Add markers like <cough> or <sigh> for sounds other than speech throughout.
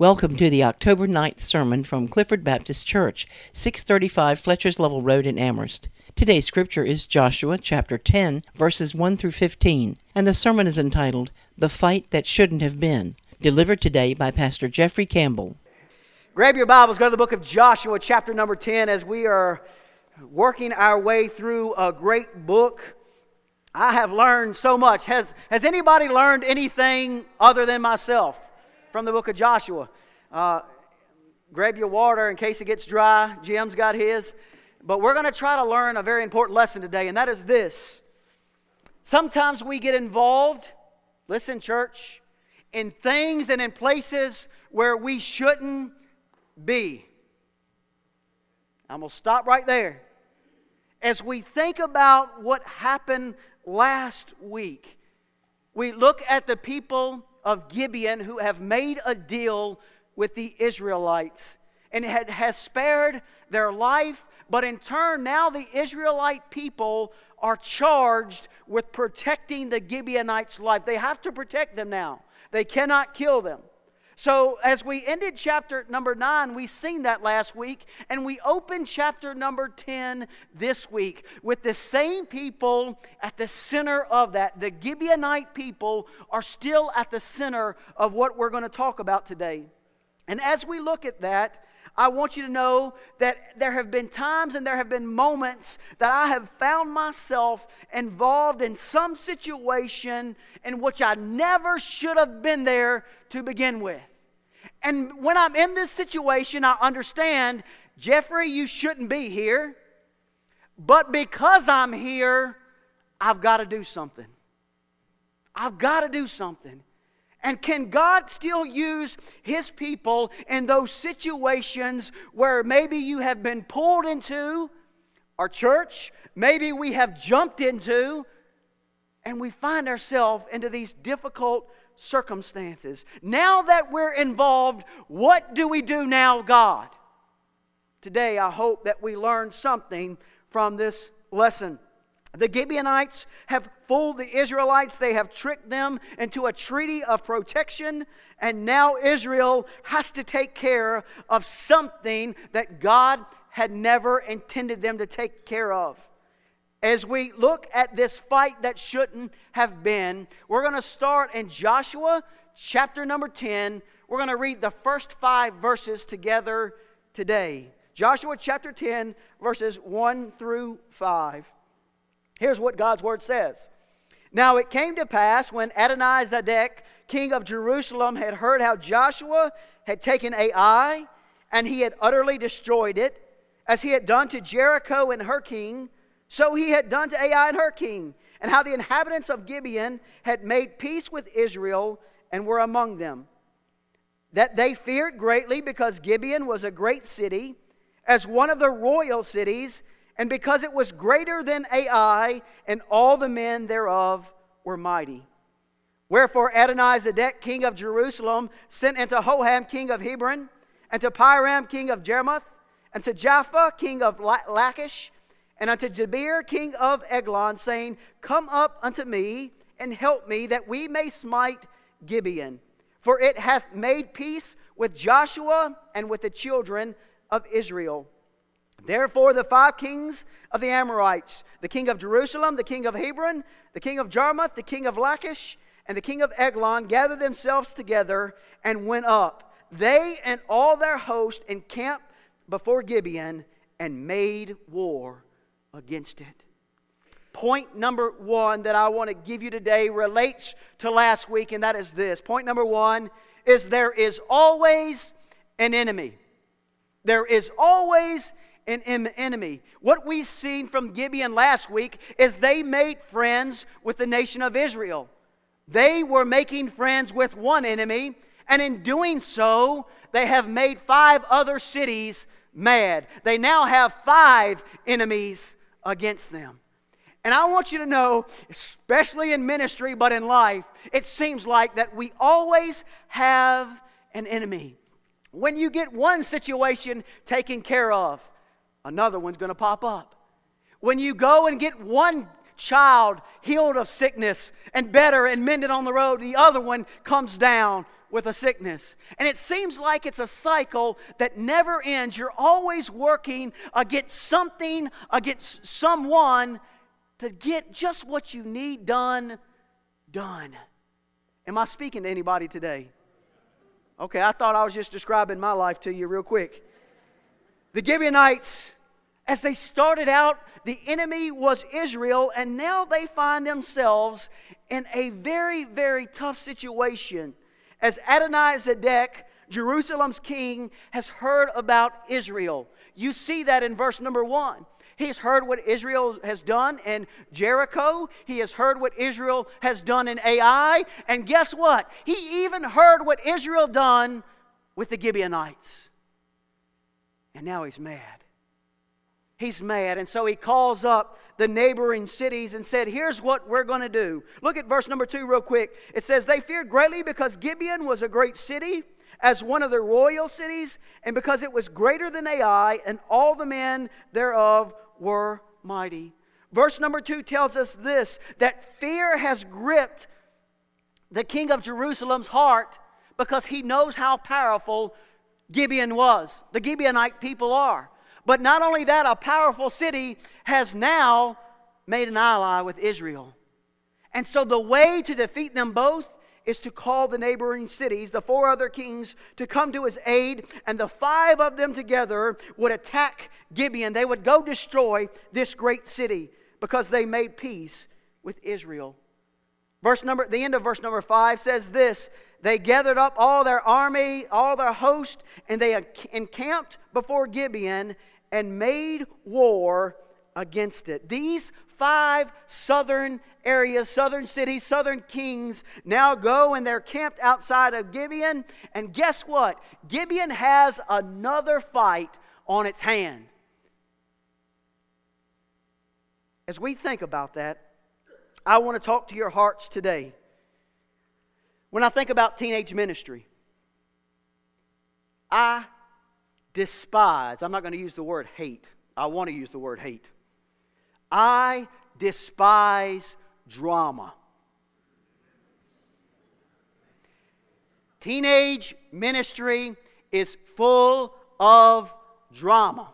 Welcome to the October 9th sermon from Clifford Baptist Church, 635 Fletcher's Level Road in Amherst. Today's scripture is Joshua chapter 10, verses 1 through 15, and the sermon is entitled The Fight That Shouldn't Have Been, delivered today by Pastor Jeffrey Campbell. Grab your Bibles, go to the book of Joshua, chapter number 10, as we are working our way through a great book. I have learned so much. Has, has anybody learned anything other than myself from the book of Joshua? Uh, grab your water in case it gets dry. Jim's got his. But we're going to try to learn a very important lesson today, and that is this. Sometimes we get involved, listen, church, in things and in places where we shouldn't be. I'm going to stop right there. As we think about what happened last week, we look at the people of Gibeon who have made a deal with the Israelites and it has spared their life, but in turn, now the Israelite people are charged with protecting the Gibeonites' life. They have to protect them now, they cannot kill them. So, as we ended chapter number nine, we seen that last week, and we opened chapter number 10 this week with the same people at the center of that. The Gibeonite people are still at the center of what we're going to talk about today. And as we look at that, I want you to know that there have been times and there have been moments that I have found myself involved in some situation in which I never should have been there to begin with. And when I'm in this situation, I understand, Jeffrey, you shouldn't be here. But because I'm here, I've got to do something. I've got to do something. And can God still use His people in those situations where maybe you have been pulled into, our church, maybe we have jumped into, and we find ourselves into these difficult circumstances. Now that we're involved, what do we do now, God? Today, I hope that we learn something from this lesson. The Gibeonites have fooled the Israelites. They have tricked them into a treaty of protection. And now Israel has to take care of something that God had never intended them to take care of. As we look at this fight that shouldn't have been, we're going to start in Joshua chapter number 10. We're going to read the first five verses together today. Joshua chapter 10, verses 1 through 5. Here's what God's word says. Now it came to pass when Adonizedek, king of Jerusalem, had heard how Joshua had taken Ai and he had utterly destroyed it, as he had done to Jericho and her king, so he had done to Ai and her king, and how the inhabitants of Gibeon had made peace with Israel and were among them. That they feared greatly because Gibeon was a great city, as one of the royal cities and because it was greater than Ai, and all the men thereof were mighty. Wherefore Adonizedek, king of Jerusalem, sent unto Hoham, king of Hebron, and to Piram, king of Jarmuth, and to Japha, king of Lachish, and unto Debir, king of Eglon, saying, Come up unto me, and help me, that we may smite Gibeon. For it hath made peace with Joshua and with the children of Israel. Therefore, the five kings of the Amorites, the king of Jerusalem, the king of Hebron, the king of Jarmuth, the king of Lachish, and the king of Eglon, gathered themselves together and went up. They and all their host encamped before Gibeon and made war against it. Point number one that I want to give you today relates to last week, and that is this. Point number one is there is always an enemy. There is always an enemy. What we've seen from Gibeon last week is they made friends with the nation of Israel. They were making friends with one enemy, and in doing so, they have made five other cities mad. They now have five enemies against them. And I want you to know, especially in ministry, but in life, it seems like that we always have an enemy. When you get one situation taken care of, another one's going to pop up. When you go and get one child healed of sickness and better and mended on the road, the other one comes down with a sickness. And it seems like it's a cycle that never ends. You're always working against something, against someone to get just what you need done, done. Am I speaking to anybody today? Okay, I thought I was just describing my life to you real quick. The Gibeonites, as they started out, the enemy was Israel, and now they find themselves in a very, very tough situation as Adonai Zedek, Jerusalem's king, has heard about Israel. You see that in verse number one. He's heard what Israel has done in Jericho. He has heard what Israel has done in Ai. And guess what? He even heard what Israel done with the Gibeonites. And now he's mad. He's mad. And so he calls up the neighboring cities and said, Here's what we're going to do. Look at verse number two, real quick. It says, They feared greatly because Gibeon was a great city as one of the royal cities, and because it was greater than Ai, and all the men thereof were mighty. Verse number two tells us this that fear has gripped the king of Jerusalem's heart because he knows how powerful Gibeon was. The Gibeonite people are. But not only that, a powerful city has now made an ally with Israel. And so the way to defeat them both is to call the neighboring cities, the four other kings, to come to his aid, and the five of them together would attack Gibeon. They would go destroy this great city because they made peace with Israel. Verse number, the end of verse number five says this They gathered up all their army, all their host, and they encamped before Gibeon and made war against it. These five southern areas, southern cities, southern kings now go and they're camped outside of Gibeon. And guess what? Gibeon has another fight on its hand. As we think about that, I want to talk to your hearts today. When I think about teenage ministry, I despise, I'm not going to use the word hate, I want to use the word hate. I despise drama. Teenage ministry is full of drama.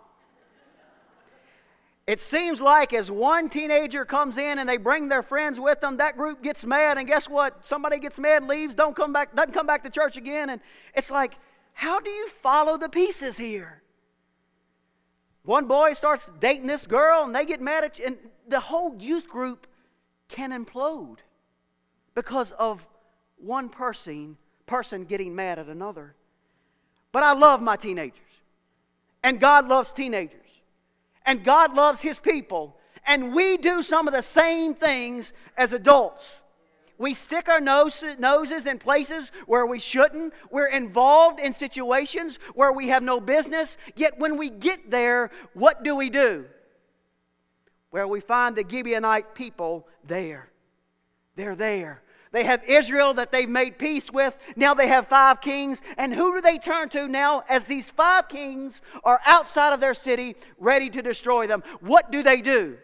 It seems like as one teenager comes in and they bring their friends with them, that group gets mad, and guess what? Somebody gets mad, leaves, don't come back, doesn't come back to church again, and it's like, how do you follow the pieces here? One boy starts dating this girl and they get mad at you, and the whole youth group can implode because of one person, person getting mad at another. But I love my teenagers. And God loves teenagers. And God loves His people. And we do some of the same things as adults. We stick our noses in places where we shouldn't. We're involved in situations where we have no business. Yet when we get there, what do we do? Where we find the Gibeonite people there. They're there. They have Israel that they've made peace with. Now they have five kings. And who do they turn to now as these five kings are outside of their city ready to destroy them? What do they do?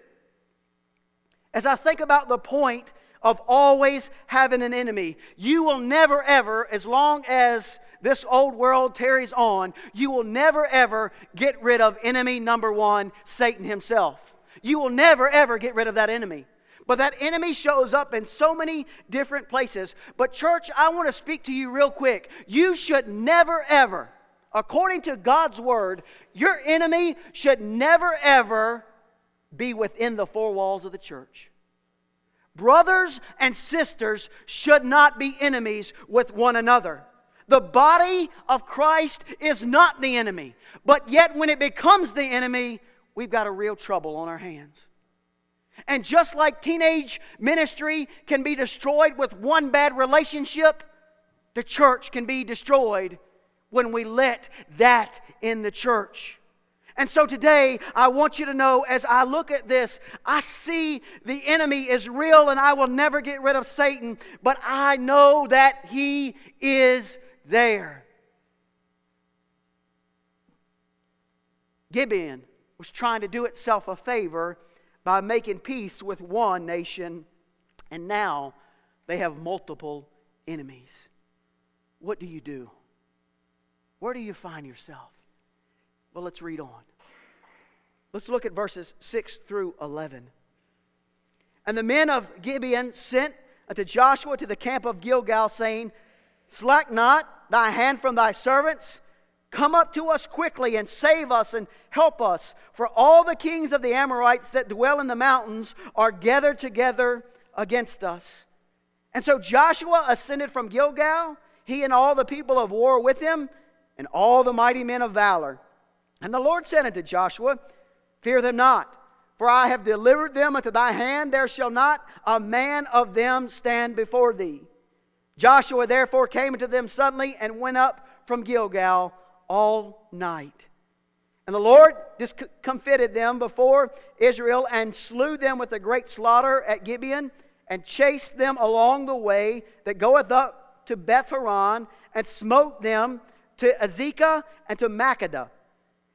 As I think about the point of always having an enemy. You will never, ever, as long as this old world tarries on, you will never, ever get rid of enemy number one, Satan himself. You will never, ever get rid of that enemy. But that enemy shows up in so many different places. But, church, I want to speak to you real quick. You should never, ever, according to God's word, your enemy should never, ever be within the four walls of the church. Brothers and sisters should not be enemies with one another. The body of Christ is not the enemy. But yet, when it becomes the enemy, we've got a real trouble on our hands. And just like teenage ministry can be destroyed with one bad relationship, the church can be destroyed when we let that in the church. And so today, I want you to know as I look at this, I see the enemy is real and I will never get rid of Satan, but I know that he is there. Gibeon was trying to do itself a favor by making peace with one nation, and now they have multiple enemies. what do you do? Where do you find yourself? Well, let's read on. Let's look at verses 6 through 11. And the men of Gibeon sent unto Joshua to the camp of Gilgal, saying, Slack not thy hand from thy servants. Come up to us quickly and save us and help us. For all the kings of the Amorites that dwell in the mountains are gathered together against us. And so Joshua ascended from Gilgal, he and all the people of war with him, and all the mighty men of valor. And the Lord said unto Joshua, Fear them not, for I have delivered them into thy hand. There shall not a man of them stand before thee. Joshua therefore came unto them suddenly and went up from Gilgal all night. And the Lord discomfited them before Israel and slew them with a great slaughter at Gibeon and chased them along the way that goeth up to Beth Horon and smote them to Azekah and to Makkedah.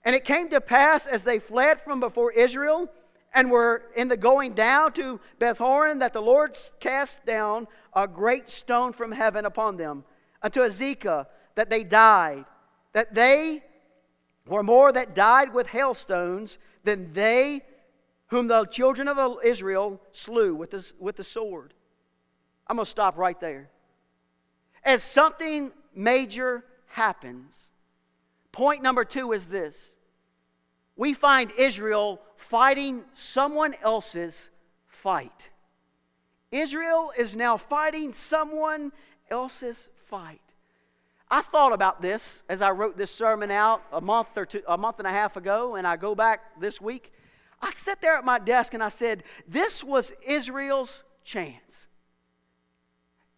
And it came to pass as they fled from before Israel and were in the going down to Beth Horon that the Lord cast down a great stone from heaven upon them unto Azekah that they died, that they were more that died with hailstones than they whom the children of Israel slew with the, with the sword. I'm going to stop right there. As something major happens, point number two is this we find Israel fighting someone else's fight. Israel is now fighting someone else's fight. I thought about this as I wrote this sermon out a month or two, a month and a half ago, and I go back this week. I sat there at my desk and I said, This was Israel's chance.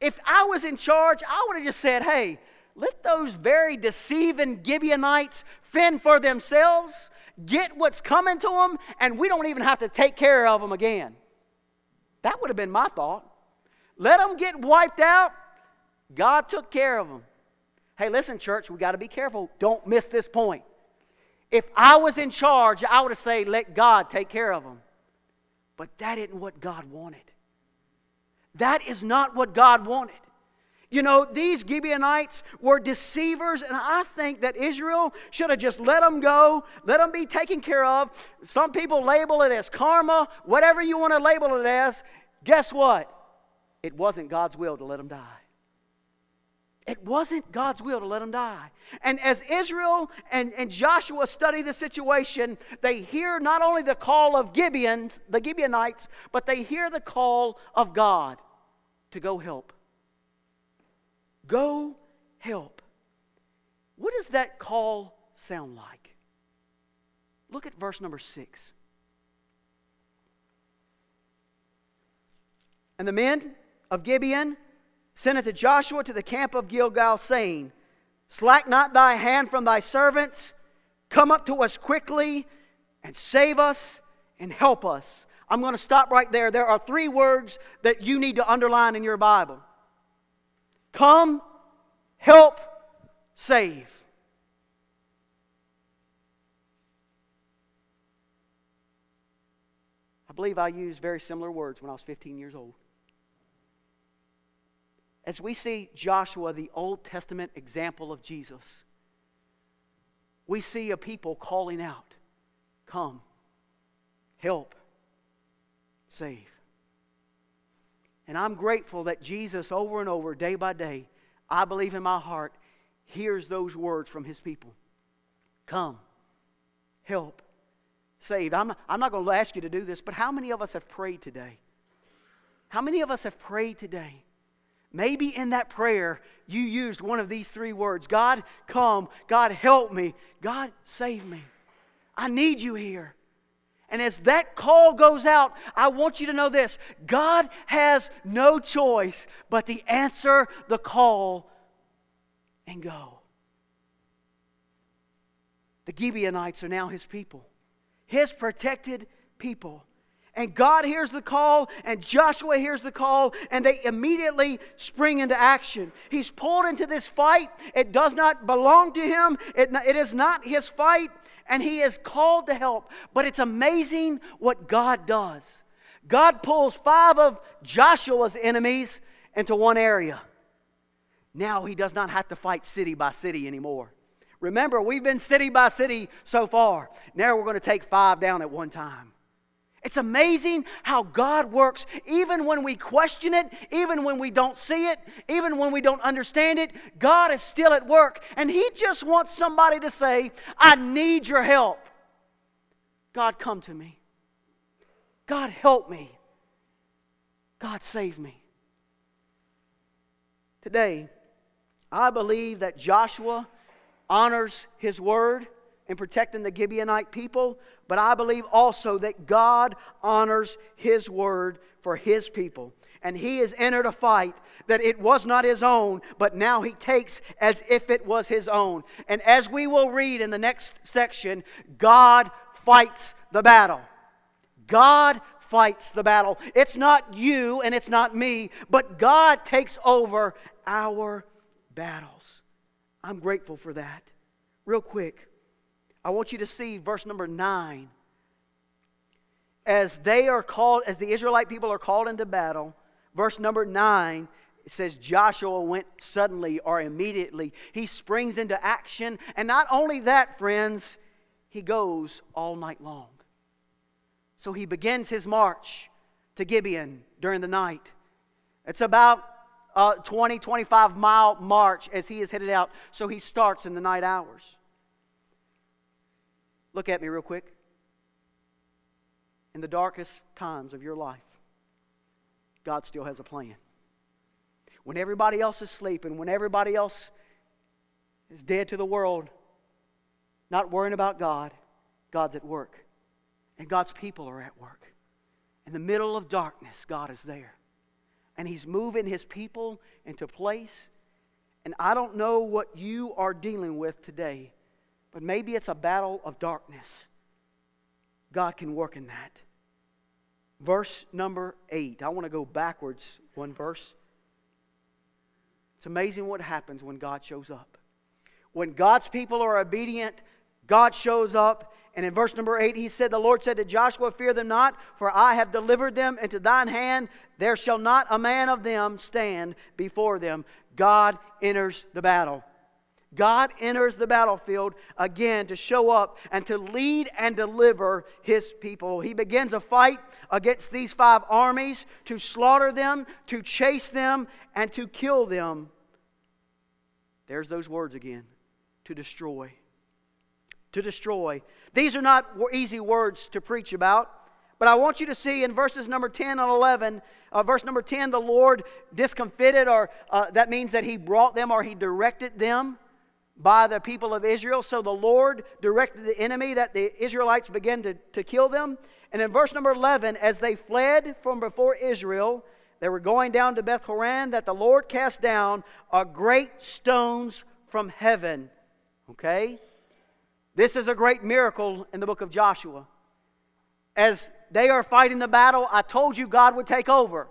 If I was in charge, I would have just said, Hey, let those very deceiving Gibeonites fend for themselves get what's coming to them, and we don't even have to take care of them again. That would have been my thought. Let them get wiped out. God took care of them. Hey, listen, church, we got to be careful. Don't miss this point. If I was in charge, I would have said, let God take care of them. But that isn't what God wanted. That is not what God wanted. You know, these Gibeonites were deceivers, and I think that Israel should have just let them go, let them be taken care of. Some people label it as karma, whatever you want to label it as. Guess what? It wasn't God's will to let them die. It wasn't God's will to let them die. And as Israel and, and Joshua study the situation, they hear not only the call of Gibeon, the Gibeonites, but they hear the call of God to go help. Go help. What does that call sound like? Look at verse number six. And the men of Gibeon sent unto Joshua to the camp of Gilgal, saying, Slack not thy hand from thy servants, come up to us quickly and save us and help us. I'm going to stop right there. There are three words that you need to underline in your Bible Come, help, save. I believe I used very similar words when I was 15 years old. As we see Joshua, the Old Testament example of Jesus, we see a people calling out, Come, help, save. And I'm grateful that Jesus, over and over, day by day, I believe in my heart, hears those words from his people Come, help, save. I'm, I'm not going to ask you to do this, but how many of us have prayed today? How many of us have prayed today? Maybe in that prayer, you used one of these three words God, come. God, help me. God, save me. I need you here. And as that call goes out, I want you to know this God has no choice but to answer the call and go. The Gibeonites are now his people, his protected people. And God hears the call, and Joshua hears the call, and they immediately spring into action. He's pulled into this fight. It does not belong to him, it, it is not his fight and he is called to help. But it's amazing what God does. God pulls five of Joshua's enemies into one area. Now he does not have to fight city by city anymore. Remember, we've been city by city so far. Now we're going to take five down at one time. It's amazing how God works even when we question it, even when we don't see it, even when we don't understand it. God is still at work. And He just wants somebody to say, I need your help. God, come to me. God, help me. God, save me. Today, I believe that Joshua honors his word in protecting the Gibeonite people, but I believe also that God honors his word for his people. And he has entered a fight that it was not his own, but now he takes as if it was his own. And as we will read in the next section, God fights the battle. God fights the battle. It's not you and it's not me, but God takes over our battles. I'm grateful for that. Real quick, I want you to see verse number 9. As they are called, as the Israelite people are called into battle, verse number 9 it says Joshua went suddenly or immediately. He springs into action. And not only that, friends, he goes all night long. So he begins his march to Gibeon during the night. It's about a 20, 25 mile march as he is headed out. So he starts in the night hours. Look at me real quick. In the darkest times of your life, God still has a plan. When everybody else is sleeping, when everybody else is dead to the world, not worrying about God, God's at work. And God's people are at work. In the middle of darkness, God is there. And He's moving His people into place. And I don't know what you are dealing with today, but maybe it's a battle of darkness. God can work in that. Verse number eight. I want to go backwards one verse. It's amazing what happens when God shows up. When God's people are obedient, God shows up and in verse number 8, he said, The Lord said to Joshua, Fear them not, for I have delivered them into thine hand. There shall not a man of them stand before them. God enters the battle. God enters the battlefield again to show up and to lead and deliver his people. He begins a fight against these five armies to slaughter them, to chase them, and to kill them. There's those words again to destroy to destroy. These are not easy words to preach about, but I want you to see in verses number 10 and 11, uh, verse number 10, the Lord discomfited, or uh, that means that He brought them or He directed them by the people of Israel. So the Lord directed the enemy that the Israelites began to, to kill them. And in verse number 11, as they fled from before Israel, they were going down to Beth Horon, that the Lord cast down a great stones from heaven. Okay? This is a great miracle in the book of Joshua. As they are fighting the battle, I told you God would take over.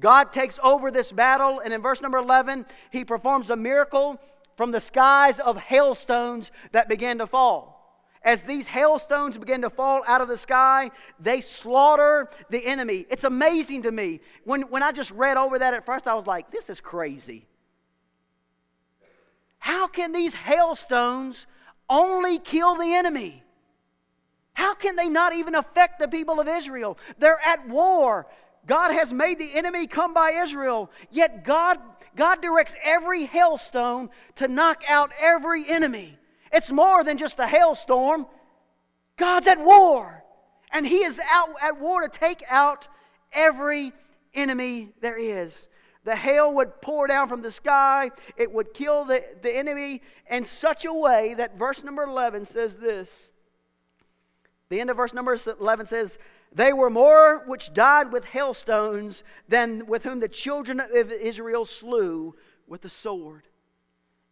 God takes over this battle, and in verse number 11, he performs a miracle from the skies of hailstones that began to fall. As these hailstones begin to fall out of the sky, they slaughter the enemy. It's amazing to me. When, when I just read over that at first, I was like, this is crazy. How can these hailstones only kill the enemy. How can they not even affect the people of Israel? They're at war. God has made the enemy come by Israel, yet God, God directs every hailstone to knock out every enemy. It's more than just a hailstorm. God's at war, and He is out at war to take out every enemy there is. The hail would pour down from the sky. It would kill the, the enemy in such a way that verse number 11 says this. The end of verse number 11 says, They were more which died with hailstones than with whom the children of Israel slew with the sword.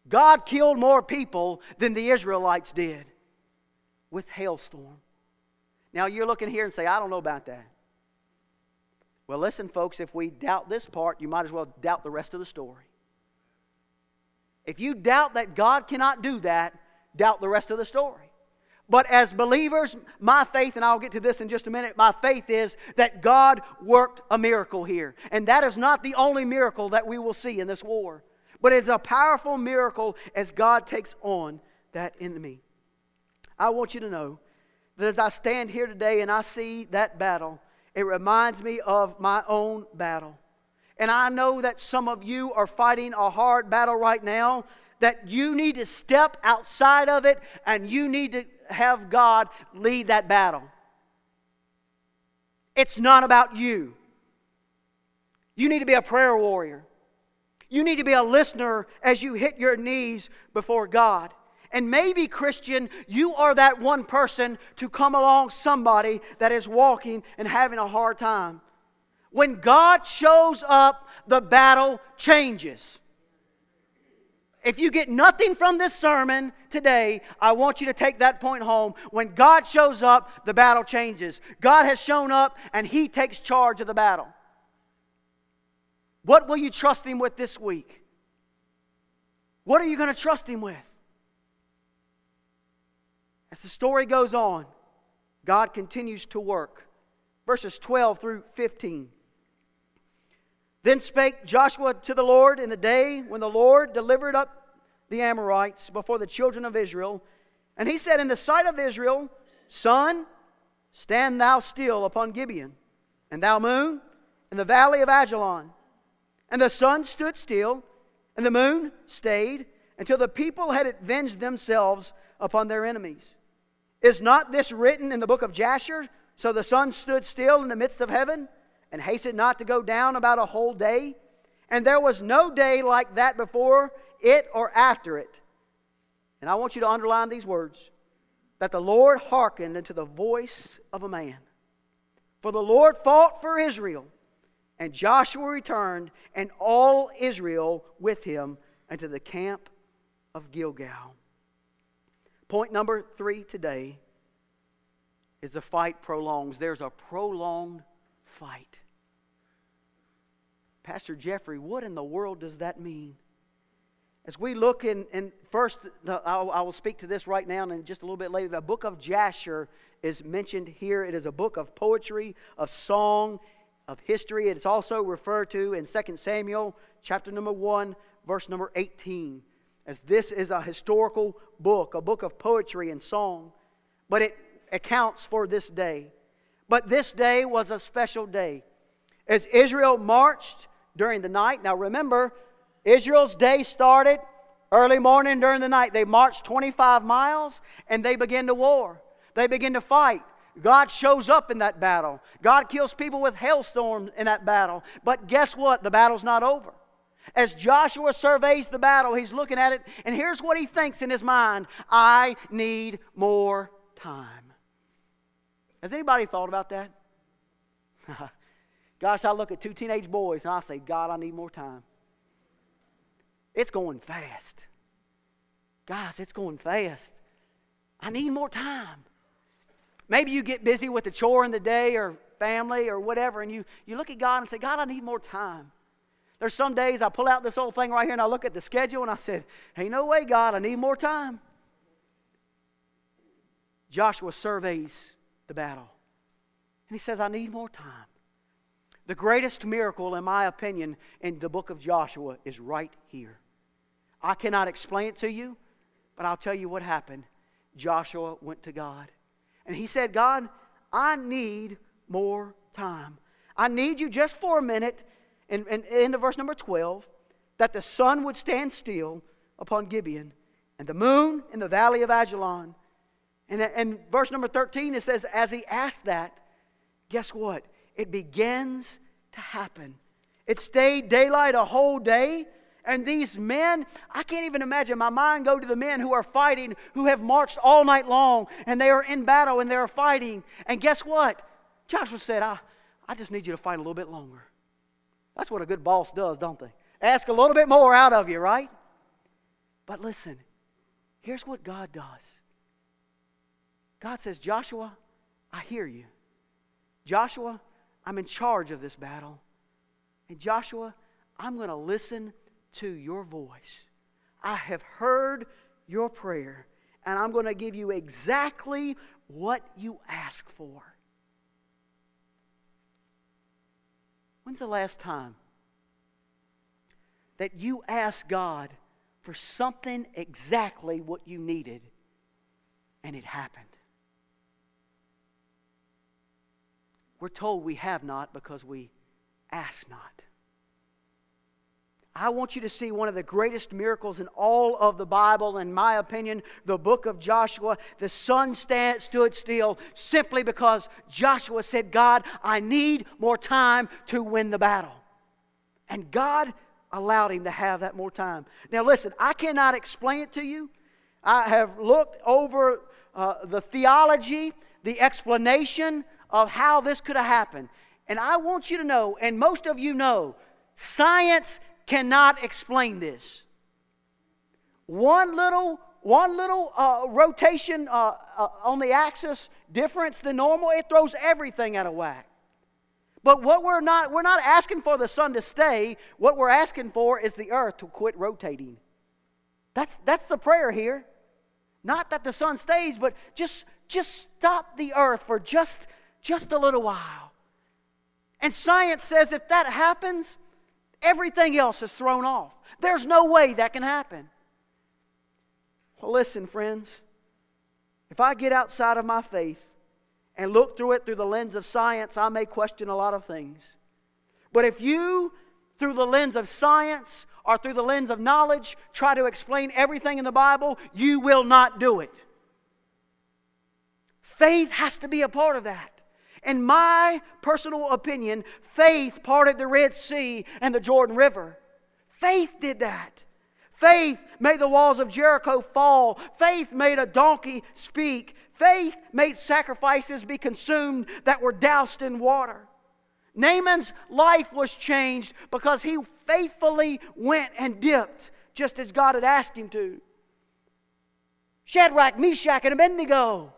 God killed more people than the Israelites did with hailstorm. Now you're looking here and say, I don't know about that. Well, listen, folks, if we doubt this part, you might as well doubt the rest of the story. If you doubt that God cannot do that, doubt the rest of the story. But as believers, my faith, and I'll get to this in just a minute, my faith is that God worked a miracle here. And that is not the only miracle that we will see in this war. But it's a powerful miracle as God takes on that enemy. I want you to know that as I stand here today and I see that battle, it reminds me of my own battle. And I know that some of you are fighting a hard battle right now, that you need to step outside of it and you need to have God lead that battle. It's not about you. You need to be a prayer warrior. You need to be a listener as you hit your knees before God. And maybe, Christian, you are that one person to come along somebody that is walking and having a hard time. When God shows up, the battle changes. If you get nothing from this sermon today, I want you to take that point home. When God shows up, the battle changes. God has shown up and He takes charge of the battle. What will you trust Him with this week? What are you going to trust Him with? As the story goes on, God continues to work. Verses 12 through 15. Then spake Joshua to the Lord in the day when the Lord delivered up the Amorites before the children of Israel. And he said, In the sight of Israel, Sun, stand thou still upon Gibeon, and thou moon in the valley of Ajalon. And the sun stood still, and the moon stayed, until the people had avenged themselves upon their enemies. Is not this written in the book of Jasher? So the sun stood still in the midst of heaven and hastened not to go down about a whole day. And there was no day like that before it or after it. And I want you to underline these words that the Lord hearkened unto the voice of a man. For the Lord fought for Israel, and Joshua returned, and all Israel with him unto the camp of Gilgal. Point number three today is the fight prolongs. There's a prolonged fight. Pastor Jeffrey, what in the world does that mean? As we look in, in first, the, I, I will speak to this right now and just a little bit later. The book of Jasher is mentioned here. It is a book of poetry, of song, of history. It's also referred to in 2 Samuel chapter number 1, verse number 18 as this is a historical book, a book of poetry and song, but it accounts for this day. But this day was a special day. As Israel marched during the night, now remember, Israel's day started early morning during the night. They marched 25 miles and they begin to war. They begin to fight. God shows up in that battle. God kills people with hailstorms in that battle. But guess what? The battle's not over. As Joshua surveys the battle, he's looking at it, and here's what he thinks in his mind I need more time. Has anybody thought about that? <laughs> Gosh, I look at two teenage boys and I say, God, I need more time. It's going fast. Guys, it's going fast. I need more time. Maybe you get busy with the chore in the day or family or whatever, and you, you look at God and say, God, I need more time. There's some days I pull out this old thing right here and I look at the schedule and I said, Hey, no way, God, I need more time. Joshua surveys the battle and he says, I need more time. The greatest miracle, in my opinion, in the book of Joshua is right here. I cannot explain it to you, but I'll tell you what happened. Joshua went to God and he said, God, I need more time. I need you just for a minute in, in, verse number 12, that the sun would stand still upon Gibeon, and the moon in the valley of Ajalon. And in verse number 13, it says, As he asked that, guess what? It begins to happen. It stayed daylight a whole day. And these men, I can't even imagine. My mind go to the men who are fighting, who have marched all night long, and they are in battle and they are fighting. And guess what? Joshua said, I, I just need you to fight a little bit longer. That's what a good boss does, don't they? Ask a little bit more out of you, right? But listen, here's what God does God says, Joshua, I hear you. Joshua, I'm in charge of this battle. And Joshua, I'm going to listen to your voice. I have heard your prayer, and I'm going to give you exactly what you ask for. When's the last time that you asked God for something exactly what you needed, and it happened. We're told we have not because we ask not. I want you to see one of the greatest miracles in all of the Bible, in my opinion, the book of Joshua. The sun stand, stood still simply because Joshua said, God, I need more time to win the battle. And God allowed him to have that more time. Now, listen, I cannot explain it to you. I have looked over uh, the theology, the explanation of how this could have happened. And I want you to know, and most of you know, science cannot explain this. One little, one little uh, rotation uh, uh, on the axis difference than normal, it throws everything out of whack. But what we're not, we're not asking for the sun to stay. What we're asking for is the earth to quit rotating. That's, that's the prayer here. Not that the sun stays, but just, just stop the earth for just, just a little while. And science says if that happens, everything else is thrown off. There's no way that can happen. Well, listen, friends. If I get outside of my faith and look through it through the lens of science, I may question a lot of things. But if you, through the lens of science or through the lens of knowledge, try to explain everything in the Bible, you will not do it. Faith has to be a part of that. In my personal opinion, faith parted the Red Sea and the Jordan River. Faith did that. Faith made the walls of Jericho fall. Faith made a donkey speak. Faith made sacrifices be consumed that were doused in water. Naaman's life was changed because he faithfully went and dipped just as God had asked him to. Shadrach, Meshach, and Abednego,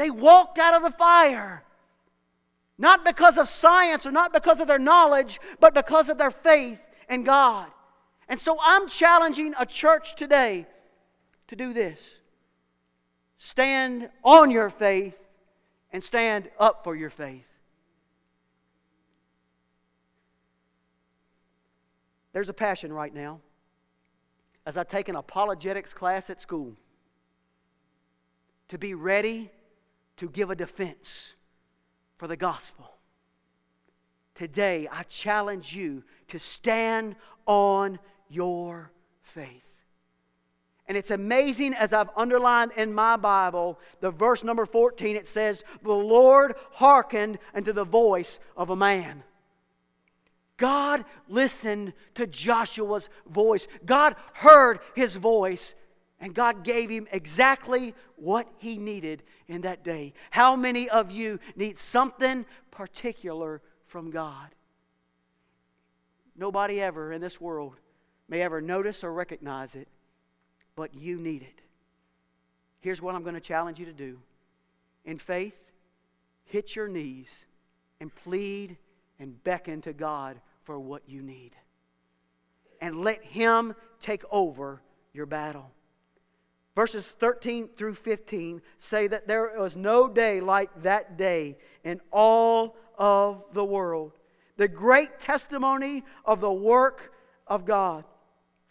they walked out of the fire. Not because of science or not because of their knowledge, but because of their faith in God. And so I'm challenging a church today to do this stand on your faith and stand up for your faith. There's a passion right now as I take an apologetics class at school to be ready to give a defense for the gospel. Today, I challenge you to stand on your faith. And it's amazing as I've underlined in my Bible, the verse number 14, it says, The Lord hearkened unto the voice of a man. God listened to Joshua's voice. God heard his voice, and God gave him exactly what he needed in that day. How many of you need something particular from God? Nobody ever in this world may ever notice or recognize it but you need it. Here's what I'm going to challenge you to do in faith, hit your knees and plead and beckon to God for what you need. And let Him take over your battle. Verses 13 through 15 say that there was no day like that day in all of the world. The great testimony of the work of God.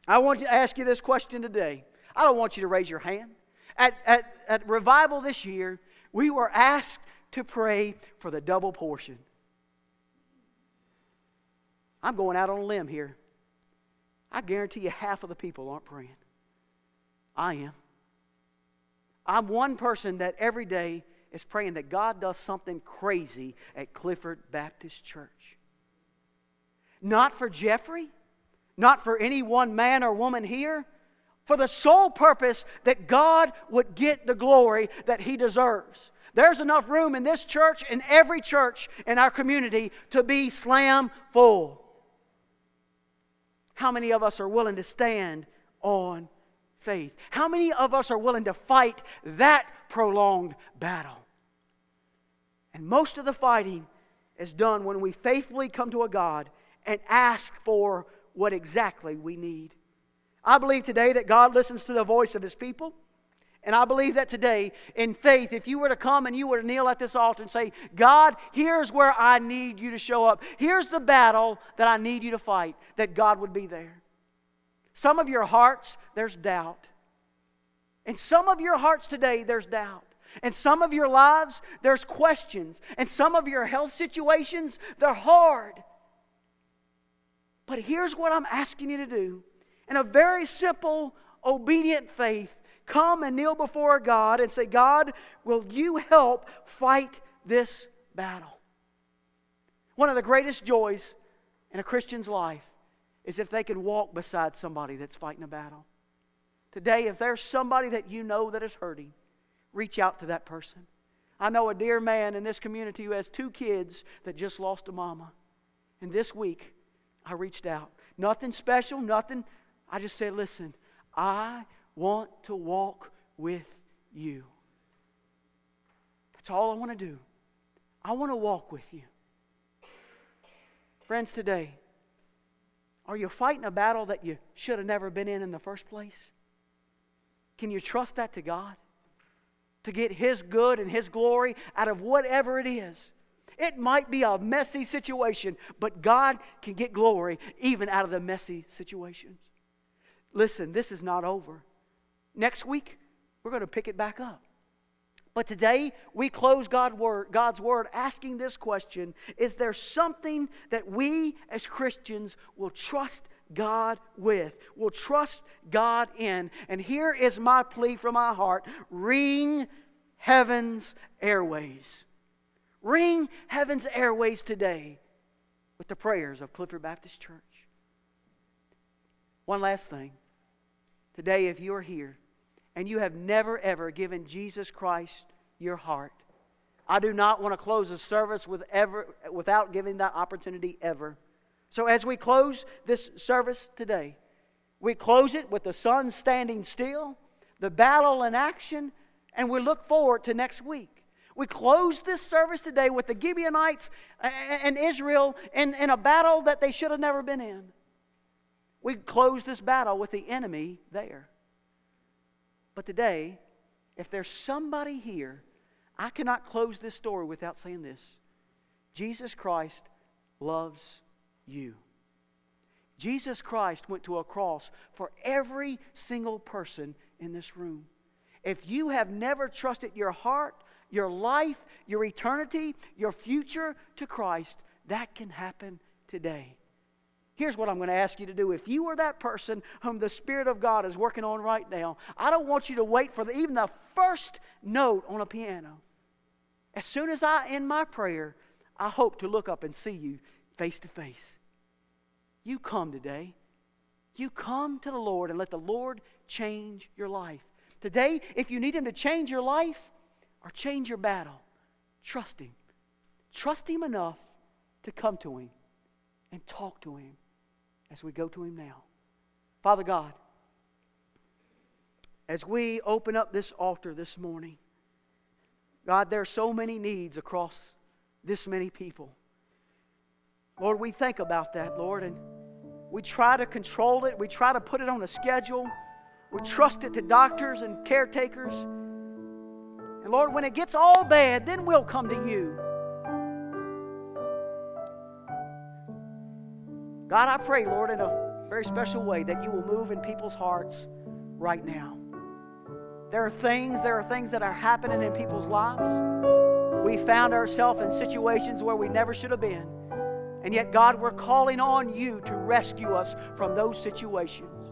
I want to ask you this question today. I don't want you to raise your hand. At, at, at revival this year, we were asked to pray for the double portion. I'm going out on a limb here. I guarantee you half of the people aren't praying. I am. I'm one person that every day is praying that God does something crazy at Clifford Baptist Church. Not for Jeffrey, not for any one man or woman here, for the sole purpose that God would get the glory that He deserves. There's enough room in this church, in every church in our community, to be slam full. How many of us are willing to stand on faith? How many of us are willing to fight that prolonged battle? And most of the fighting is done when we faithfully come to a God and ask for what exactly we need. I believe today that God listens to the voice of his people. And I believe that today, in faith, if you were to come and you were to kneel at this altar and say, God, here's where I need you to show up. Here's the battle that I need you to fight, that God would be there. Some of your hearts, there's doubt. In some of your hearts today, there's doubt. In some of your lives, there's questions. And some of your health situations, they're hard. But here's what I'm asking you to do in a very simple, obedient faith come and kneel before God and say, God, will you help fight this battle? One of the greatest joys in a Christian's life is if they can walk beside somebody that's fighting a battle. Today, if there's somebody that you know that is hurting, reach out to that person. I know a dear man in this community who has two kids that just lost a mama. And this week, I reached out. Nothing special, nothing. I just said, listen, I want to walk with you. That's all I want to do. I want to walk with you. Friends, today, are you fighting a battle that you should have never been in in the first place? Can you trust that to God? To get His good and His glory out of whatever it is. It might be a messy situation, but God can get glory even out of the messy situations. Listen, this is not over. Next week, we're going to pick it back up. But today, we close God's Word asking this question Is there something that we as Christians will trust God with, will trust God in? And here is my plea from my heart ring heaven's airways. Ring heaven's airways today with the prayers of Clifford Baptist Church. One last thing. Today, if you're here and you have never, ever given Jesus Christ your heart, I do not want to close a service with ever, without giving that opportunity ever. So, as we close this service today, we close it with the sun standing still, the battle in action, and we look forward to next week. We close this service today with the Gibeonites and Israel in, in a battle that they should have never been in. We close this battle with the enemy there. But today, if there's somebody here, I cannot close this story without saying this Jesus Christ loves you. Jesus Christ went to a cross for every single person in this room. If you have never trusted your heart, your life, your eternity, your future to Christ, that can happen today. Here's what I'm going to ask you to do. If you are that person whom the Spirit of God is working on right now, I don't want you to wait for the, even the first note on a piano. As soon as I end my prayer, I hope to look up and see you face to face. You come today. You come to the Lord and let the Lord change your life. Today, if you need Him to change your life or change your battle, trust Him. Trust Him enough to come to Him and talk to Him as we go to Him now. Father God, as we open up this altar this morning, God, there are so many needs across this many people. Lord, we think about that, Lord, and we try to control it. We try to put it on a schedule. We trust it to doctors and caretakers. And Lord, when it gets all bad, then we'll come to you. God, I pray, Lord, in a very special way that you will move in people's hearts right now. There are things, there are things that are happening in people's lives. We found ourselves in situations where we never should have been. And yet, God, we're calling on you to rescue us from those situations.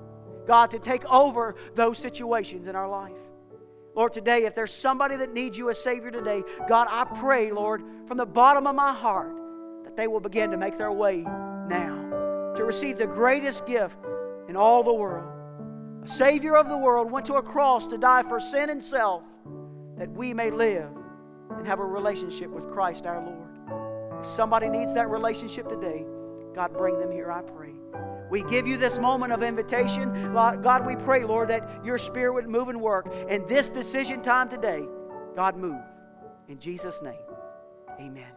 God, to take over those situations in our life. Lord, today, if there's somebody that needs you as Savior today, God, I pray, Lord, from the bottom of my heart, that they will begin to make their way now to receive the greatest gift in all the world. A Savior of the world went to a cross to die for sin and self that we may live and have a relationship with Christ our Lord. If somebody needs that relationship today, God, bring them here, I pray. We give you this moment of invitation. God, we pray, Lord, that your Spirit would move and work. In this decision time today, God, move. In Jesus' name, amen.